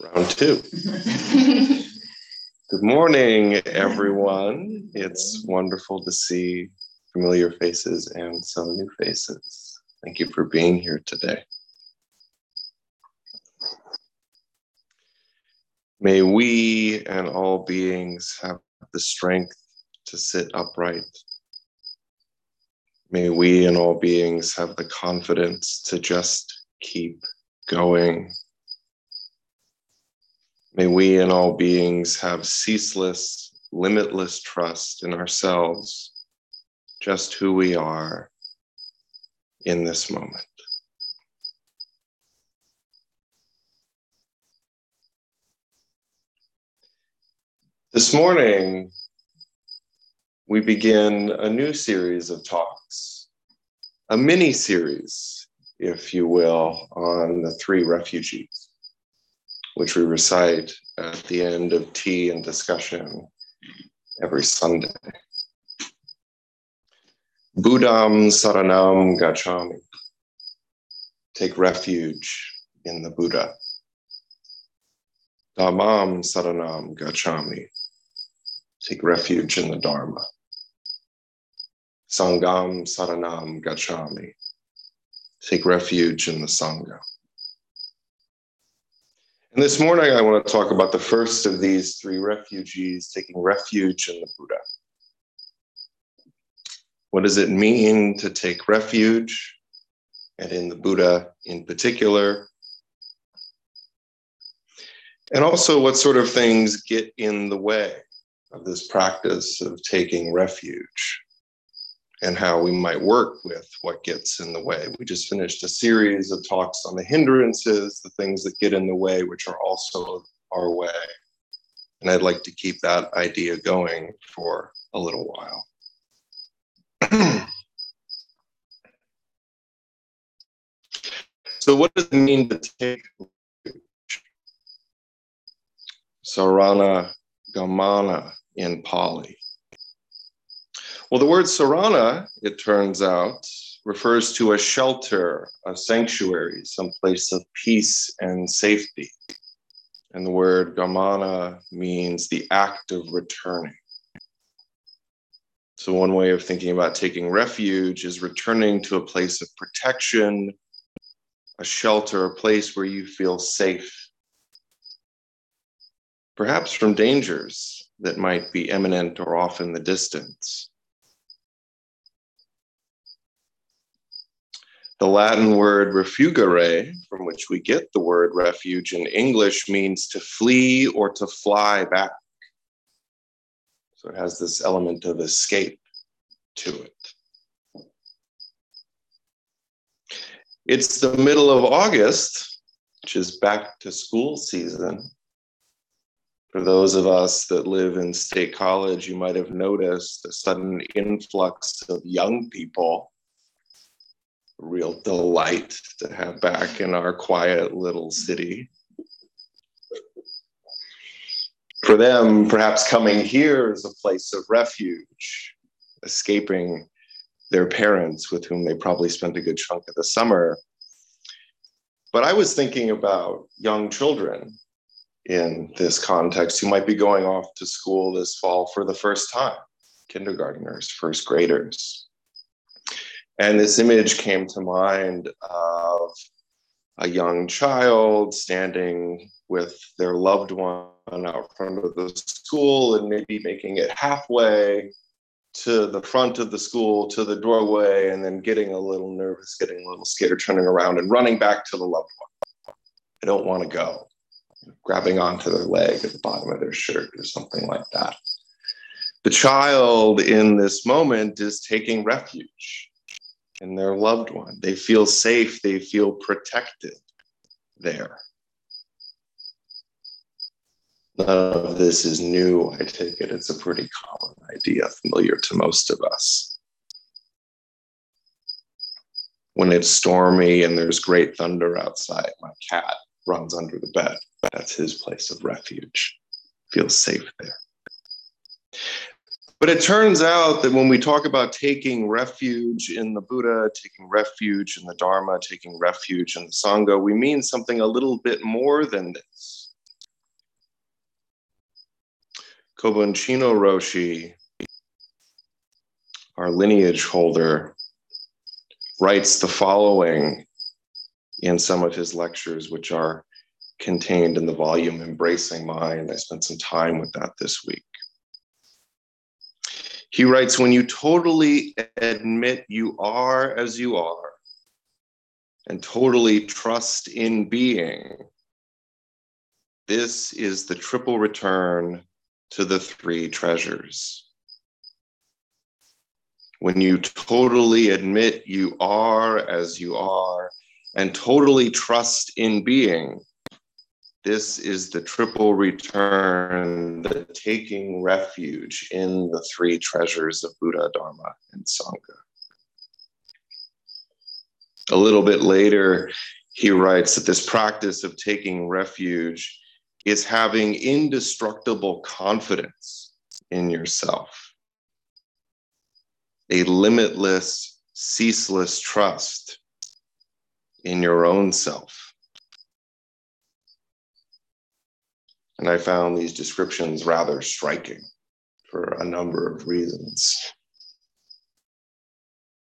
Round two. Good morning, everyone. It's wonderful to see familiar faces and some new faces. Thank you for being here today. May we and all beings have the strength to sit upright. May we and all beings have the confidence to just keep going May we and all beings have ceaseless, limitless trust in ourselves, just who we are in this moment. This morning, we begin a new series of talks, a mini series, if you will, on the three refugees which we recite at the end of tea and discussion every Sunday. Buddham Saranam Gacchami. Take refuge in the Buddha. Dhammam Saranam Gacchami. Take refuge in the Dharma. Sangham Saranam Gacchami. Take refuge in the Sangha. And this morning, I want to talk about the first of these three refugees taking refuge in the Buddha. What does it mean to take refuge, and in the Buddha in particular? And also, what sort of things get in the way of this practice of taking refuge? And how we might work with what gets in the way. We just finished a series of talks on the hindrances, the things that get in the way, which are also our way. And I'd like to keep that idea going for a little while. so, what does it mean to take Sarana Gamana in Pali? Well, the word sarana, it turns out, refers to a shelter, a sanctuary, some place of peace and safety. And the word gamana means the act of returning. So, one way of thinking about taking refuge is returning to a place of protection, a shelter, a place where you feel safe, perhaps from dangers that might be imminent or off in the distance. The Latin word refugere, from which we get the word refuge in English, means to flee or to fly back. So it has this element of escape to it. It's the middle of August, which is back to school season. For those of us that live in state college, you might have noticed a sudden influx of young people real delight to have back in our quiet little city. For them, perhaps coming here is a place of refuge, escaping their parents with whom they probably spent a good chunk of the summer. But I was thinking about young children in this context who might be going off to school this fall for the first time kindergarteners, first graders. And this image came to mind of a young child standing with their loved one out front of the school and maybe making it halfway to the front of the school to the doorway and then getting a little nervous, getting a little scared, turning around and running back to the loved one. I don't want to go. Grabbing onto their leg at the bottom of their shirt or something like that. The child in this moment is taking refuge and their loved one. They feel safe, they feel protected there. None of this is new, I take it. It's a pretty common idea, familiar to most of us. When it's stormy and there's great thunder outside, my cat runs under the bed. That's his place of refuge. Feels safe there. But it turns out that when we talk about taking refuge in the Buddha, taking refuge in the Dharma, taking refuge in the Sangha, we mean something a little bit more than this. Kobun Chino Roshi, our lineage holder, writes the following in some of his lectures, which are contained in the volume Embracing Mind. I spent some time with that this week. He writes When you totally admit you are as you are and totally trust in being, this is the triple return to the three treasures. When you totally admit you are as you are and totally trust in being, this is the triple return, the taking refuge in the three treasures of Buddha, Dharma, and Sangha. A little bit later, he writes that this practice of taking refuge is having indestructible confidence in yourself, a limitless, ceaseless trust in your own self. And I found these descriptions rather striking for a number of reasons.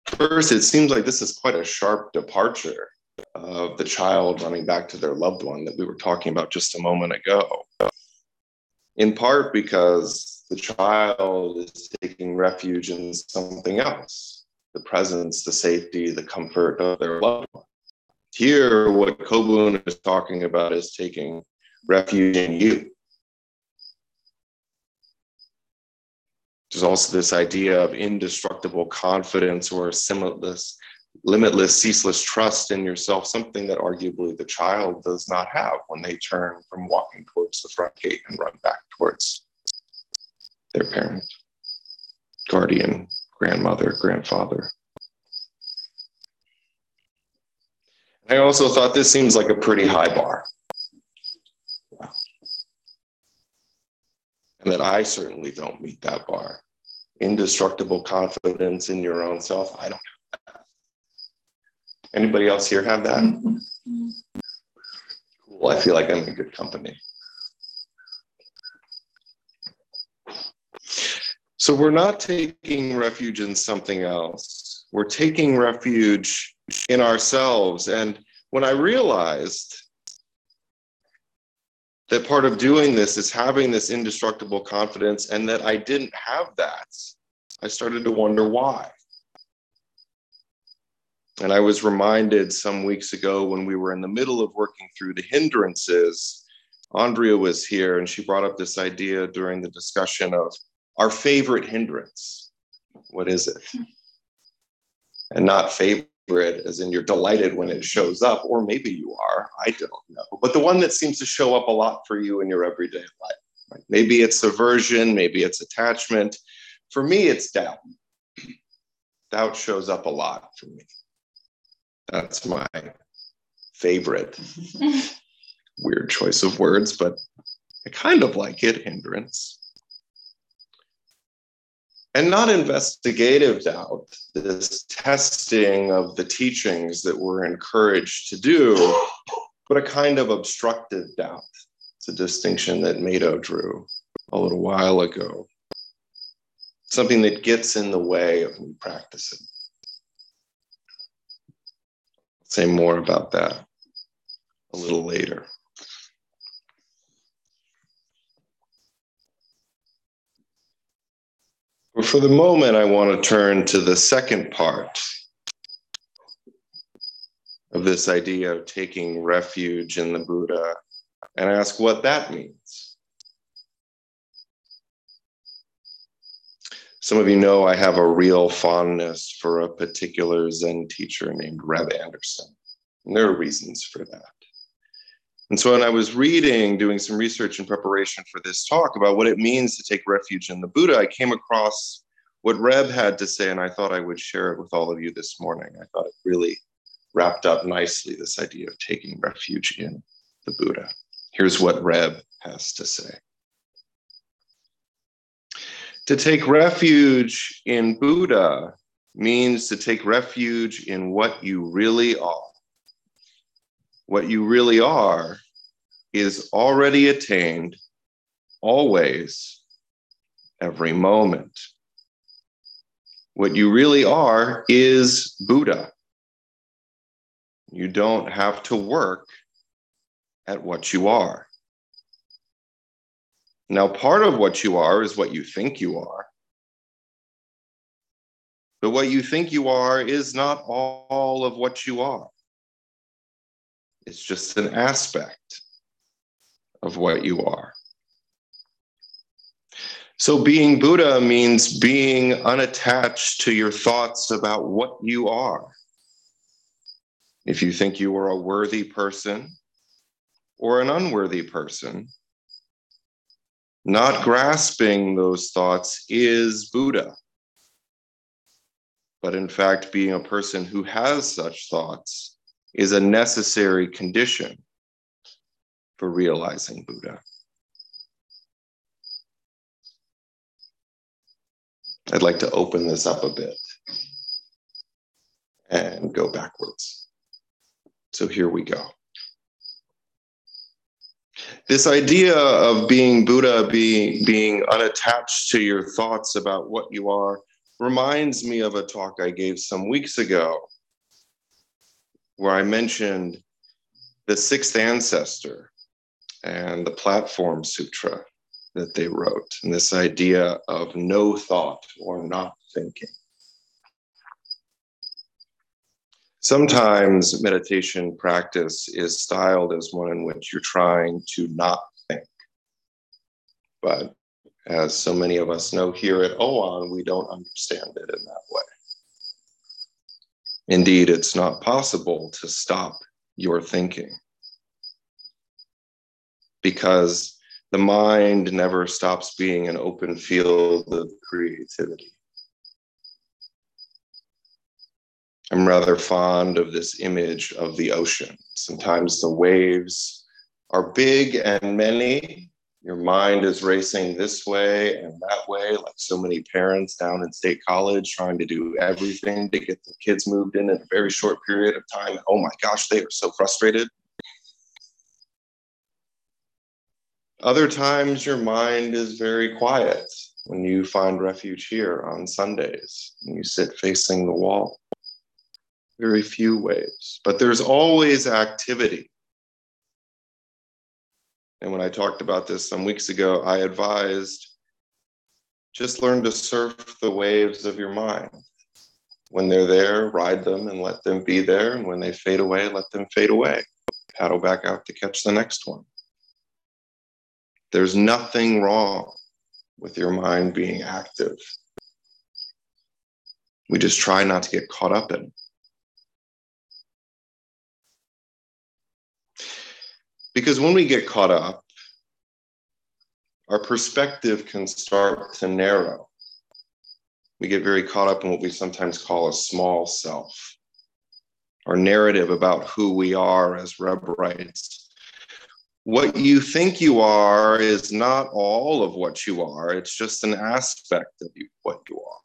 First, it seems like this is quite a sharp departure of the child running back to their loved one that we were talking about just a moment ago. In part because the child is taking refuge in something else the presence, the safety, the comfort of their loved one. Here, what Kobun is talking about is taking refuge in you. There's also this idea of indestructible confidence or limitless, limitless, ceaseless trust in yourself, something that arguably the child does not have when they turn from walking towards the front gate and run back towards their parent, guardian, grandmother, grandfather. I also thought this seems like a pretty high bar. And that I certainly don't meet that bar. Indestructible confidence in your own self. I don't have that. Anybody else here have that? Cool. I feel like I'm in good company. So we're not taking refuge in something else. We're taking refuge in ourselves. And when I realized that part of doing this is having this indestructible confidence and that I didn't have that. I started to wonder why. And I was reminded some weeks ago when we were in the middle of working through the hindrances, Andrea was here and she brought up this idea during the discussion of our favorite hindrance. What is it? And not favorite it as in you're delighted when it shows up, or maybe you are, I don't know. But the one that seems to show up a lot for you in your everyday life. Right? Maybe it's aversion, maybe it's attachment. For me, it's doubt. Doubt shows up a lot for me. That's my favorite. Weird choice of words, but I kind of like it, hindrance and not investigative doubt, this testing of the teachings that we're encouraged to do, but a kind of obstructive doubt. It's a distinction that Mato drew a little while ago. Something that gets in the way of me practicing. Say more about that a little later. For the moment, I want to turn to the second part of this idea of taking refuge in the Buddha and ask what that means. Some of you know I have a real fondness for a particular Zen teacher named Reb Anderson. And there are reasons for that. And so when I was reading, doing some research in preparation for this talk about what it means to take refuge in the Buddha, I came across what Reb had to say, and I thought I would share it with all of you this morning. I thought it really wrapped up nicely this idea of taking refuge in the Buddha. Here's what Reb has to say. To take refuge in Buddha means to take refuge in what you really are. What you really are is already attained, always, every moment. What you really are is Buddha. You don't have to work at what you are. Now, part of what you are is what you think you are. But what you think you are is not all of what you are. It's just an aspect of what you are. So, being Buddha means being unattached to your thoughts about what you are. If you think you are a worthy person or an unworthy person, not grasping those thoughts is Buddha. But in fact, being a person who has such thoughts is a necessary condition for realizing Buddha. I'd like to open this up a bit and go backwards. So here we go. This idea of being Buddha, being, being unattached to your thoughts about what you are, reminds me of a talk I gave some weeks ago where I mentioned the sixth ancestor and the Platform Sutra that they wrote, and this idea of no thought or not thinking. Sometimes meditation practice is styled as one in which you're trying to not think. But as so many of us know here at OAN, we don't understand it in that way. Indeed, it's not possible to stop your thinking because the mind never stops being an open field of creativity. I'm rather fond of this image of the ocean. Sometimes the waves are big and many. Your mind is racing this way and that way, like so many parents down in state college trying to do everything to get the kids moved in in a very short period of time. Oh my gosh, they are so frustrated. Other times, your mind is very quiet when you find refuge here on Sundays and you sit facing the wall. Very few waves, but there's always activity. And when I talked about this some weeks ago, I advised just learn to surf the waves of your mind. When they're there, ride them and let them be there. And when they fade away, let them fade away. Paddle back out to catch the next one. There's nothing wrong with your mind being active. We just try not to get caught up in. Because when we get caught up, our perspective can start to narrow. We get very caught up in what we sometimes call a small self. Our narrative about who we are, as Reb writes, what you think you are is not all of what you are, it's just an aspect of you, what you are.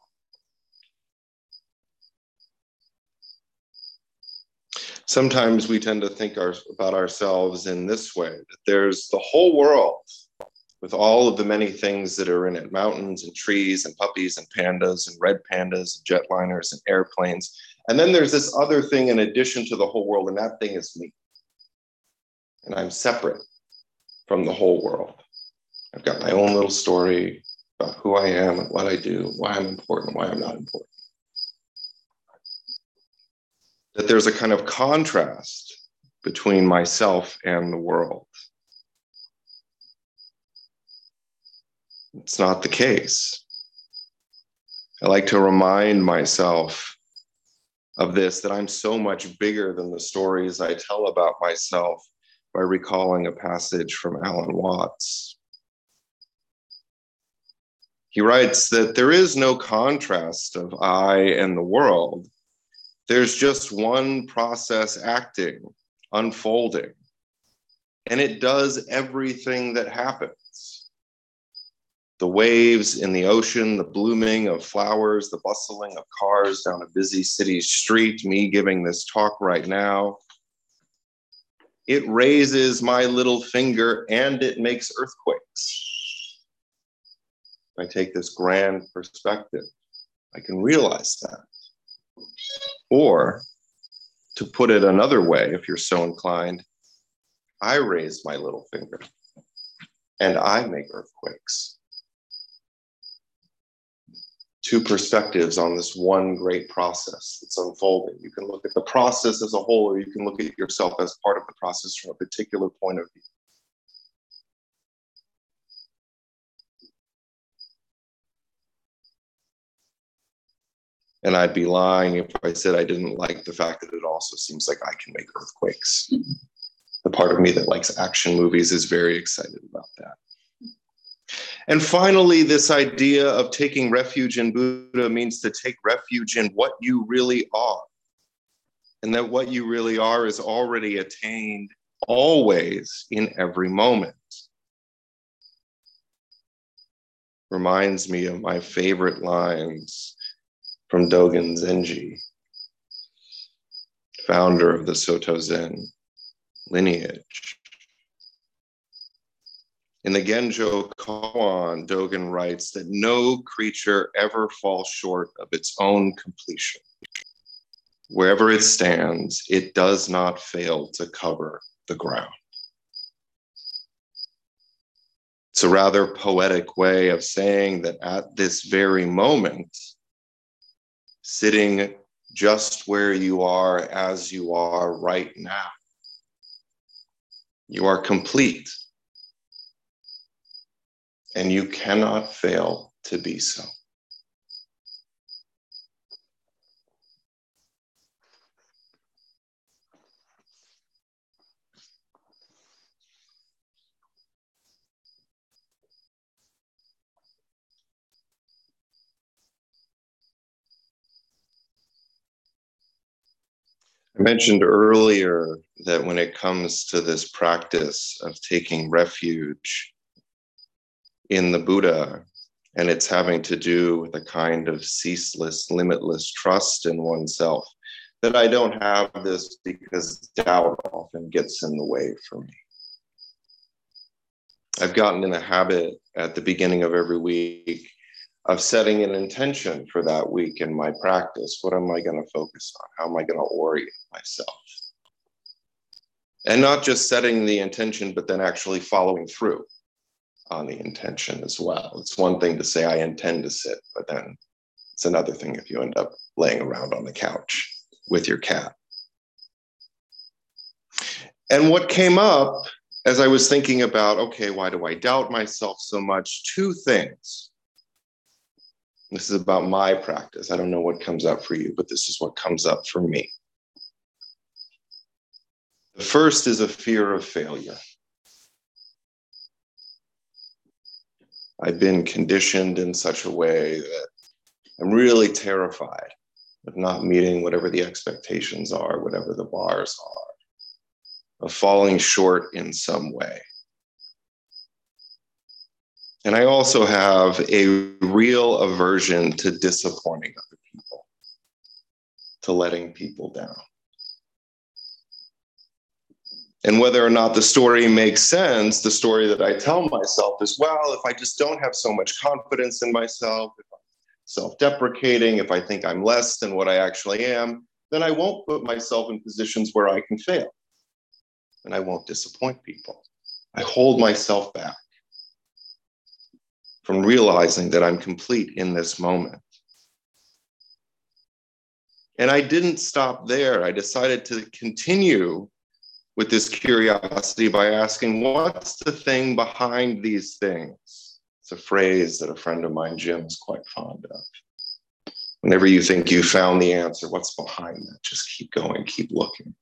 Sometimes we tend to think our, about ourselves in this way that there's the whole world with all of the many things that are in it mountains and trees and puppies and pandas and red pandas and jetliners and airplanes. And then there's this other thing in addition to the whole world, and that thing is me and I'm separate from the whole world. I've got my own little story about who I am and what I do, why I'm important, why I'm not important. That there's a kind of contrast between myself and the world. It's not the case. I like to remind myself of this that I'm so much bigger than the stories I tell about myself by recalling a passage from Alan Watts. He writes that there is no contrast of I and the world. There's just one process acting, unfolding, and it does everything that happens. The waves in the ocean, the blooming of flowers, the bustling of cars down a busy city street, me giving this talk right now, it raises my little finger and it makes earthquakes. I take this grand perspective, I can realize that. Or to put it another way, if you're so inclined, I raise my little finger and I make earthquakes. Two perspectives on this one great process that's unfolding. You can look at the process as a whole, or you can look at yourself as part of the process from a particular point of view. And I'd be lying if I said I didn't like the fact that it also seems like I can make earthquakes. The part of me that likes action movies is very excited about that. And finally, this idea of taking refuge in Buddha means to take refuge in what you really are. And that what you really are is already attained always in every moment. Reminds me of my favorite lines from Dogen Zenji, founder of the Soto Zen lineage. In the Genjo Koan, Dogen writes that no creature ever falls short of its own completion. Wherever it stands, it does not fail to cover the ground. It's a rather poetic way of saying that at this very moment, sitting just where you are as you are right now. You are complete, and you cannot fail to be so. I mentioned earlier that when it comes to this practice of taking refuge in the Buddha, and it's having to do with a kind of ceaseless, limitless trust in oneself, that I don't have this because doubt often gets in the way for me. I've gotten in the habit at the beginning of every week of setting an intention for that week in my practice. What am I going to focus on? How am I going to orient myself? And not just setting the intention, but then actually following through on the intention as well. It's one thing to say, I intend to sit, but then it's another thing if you end up laying around on the couch with your cat. And what came up as I was thinking about, okay, why do I doubt myself so much? Two things this is about my practice. I don't know what comes up for you, but this is what comes up for me. The first is a fear of failure. I've been conditioned in such a way that I'm really terrified of not meeting whatever the expectations are, whatever the bars are, of falling short in some way. And I also have a real aversion to disappointing other people, to letting people down. And whether or not the story makes sense, the story that I tell myself is well, if I just don't have so much confidence in myself, if I'm self deprecating, if I think I'm less than what I actually am, then I won't put myself in positions where I can fail. And I won't disappoint people. I hold myself back from realizing that I'm complete in this moment. And I didn't stop there. I decided to continue with this curiosity by asking, what's the thing behind these things? It's a phrase that a friend of mine, Jim, is quite fond of. Whenever you think you found the answer, what's behind that? Just keep going, keep looking.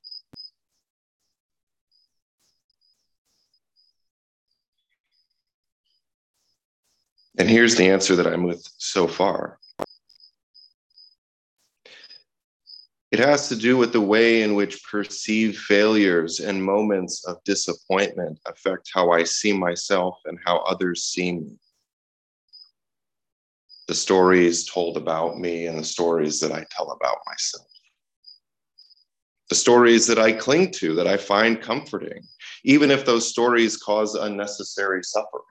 And here's the answer that I'm with so far. It has to do with the way in which perceived failures and moments of disappointment affect how I see myself and how others see me. The stories told about me and the stories that I tell about myself. The stories that I cling to, that I find comforting, even if those stories cause unnecessary suffering.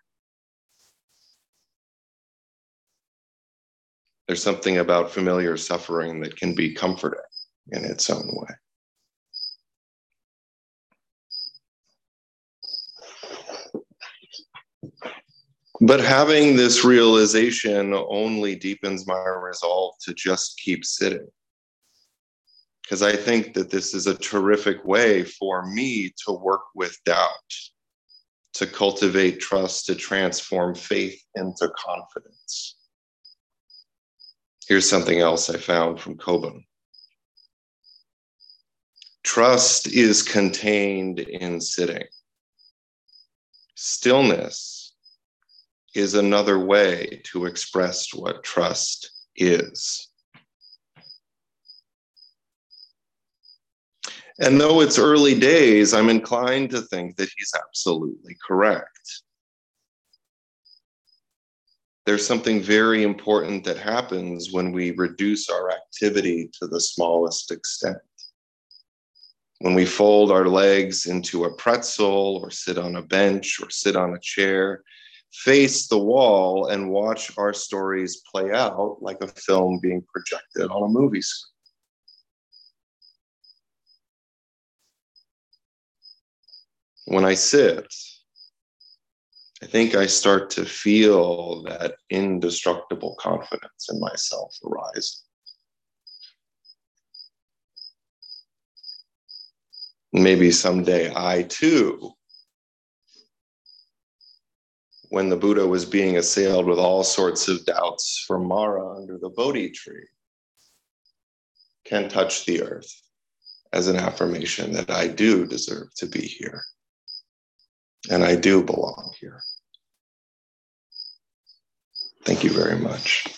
There's something about familiar suffering that can be comforting in its own way. But having this realization only deepens my resolve to just keep sitting. Because I think that this is a terrific way for me to work with doubt, to cultivate trust, to transform faith into confidence. Here's something else I found from Kobun. Trust is contained in sitting. Stillness is another way to express what trust is. And though it's early days, I'm inclined to think that he's absolutely correct. There's something very important that happens when we reduce our activity to the smallest extent. When we fold our legs into a pretzel or sit on a bench or sit on a chair face the wall and watch our stories play out like a film being projected on a movie screen. When I sit, I think I start to feel that indestructible confidence in myself arise. Maybe someday I too when the Buddha was being assailed with all sorts of doubts from Mara under the Bodhi tree, can touch the earth as an affirmation that I do deserve to be here and I do belong here. Thank you very much.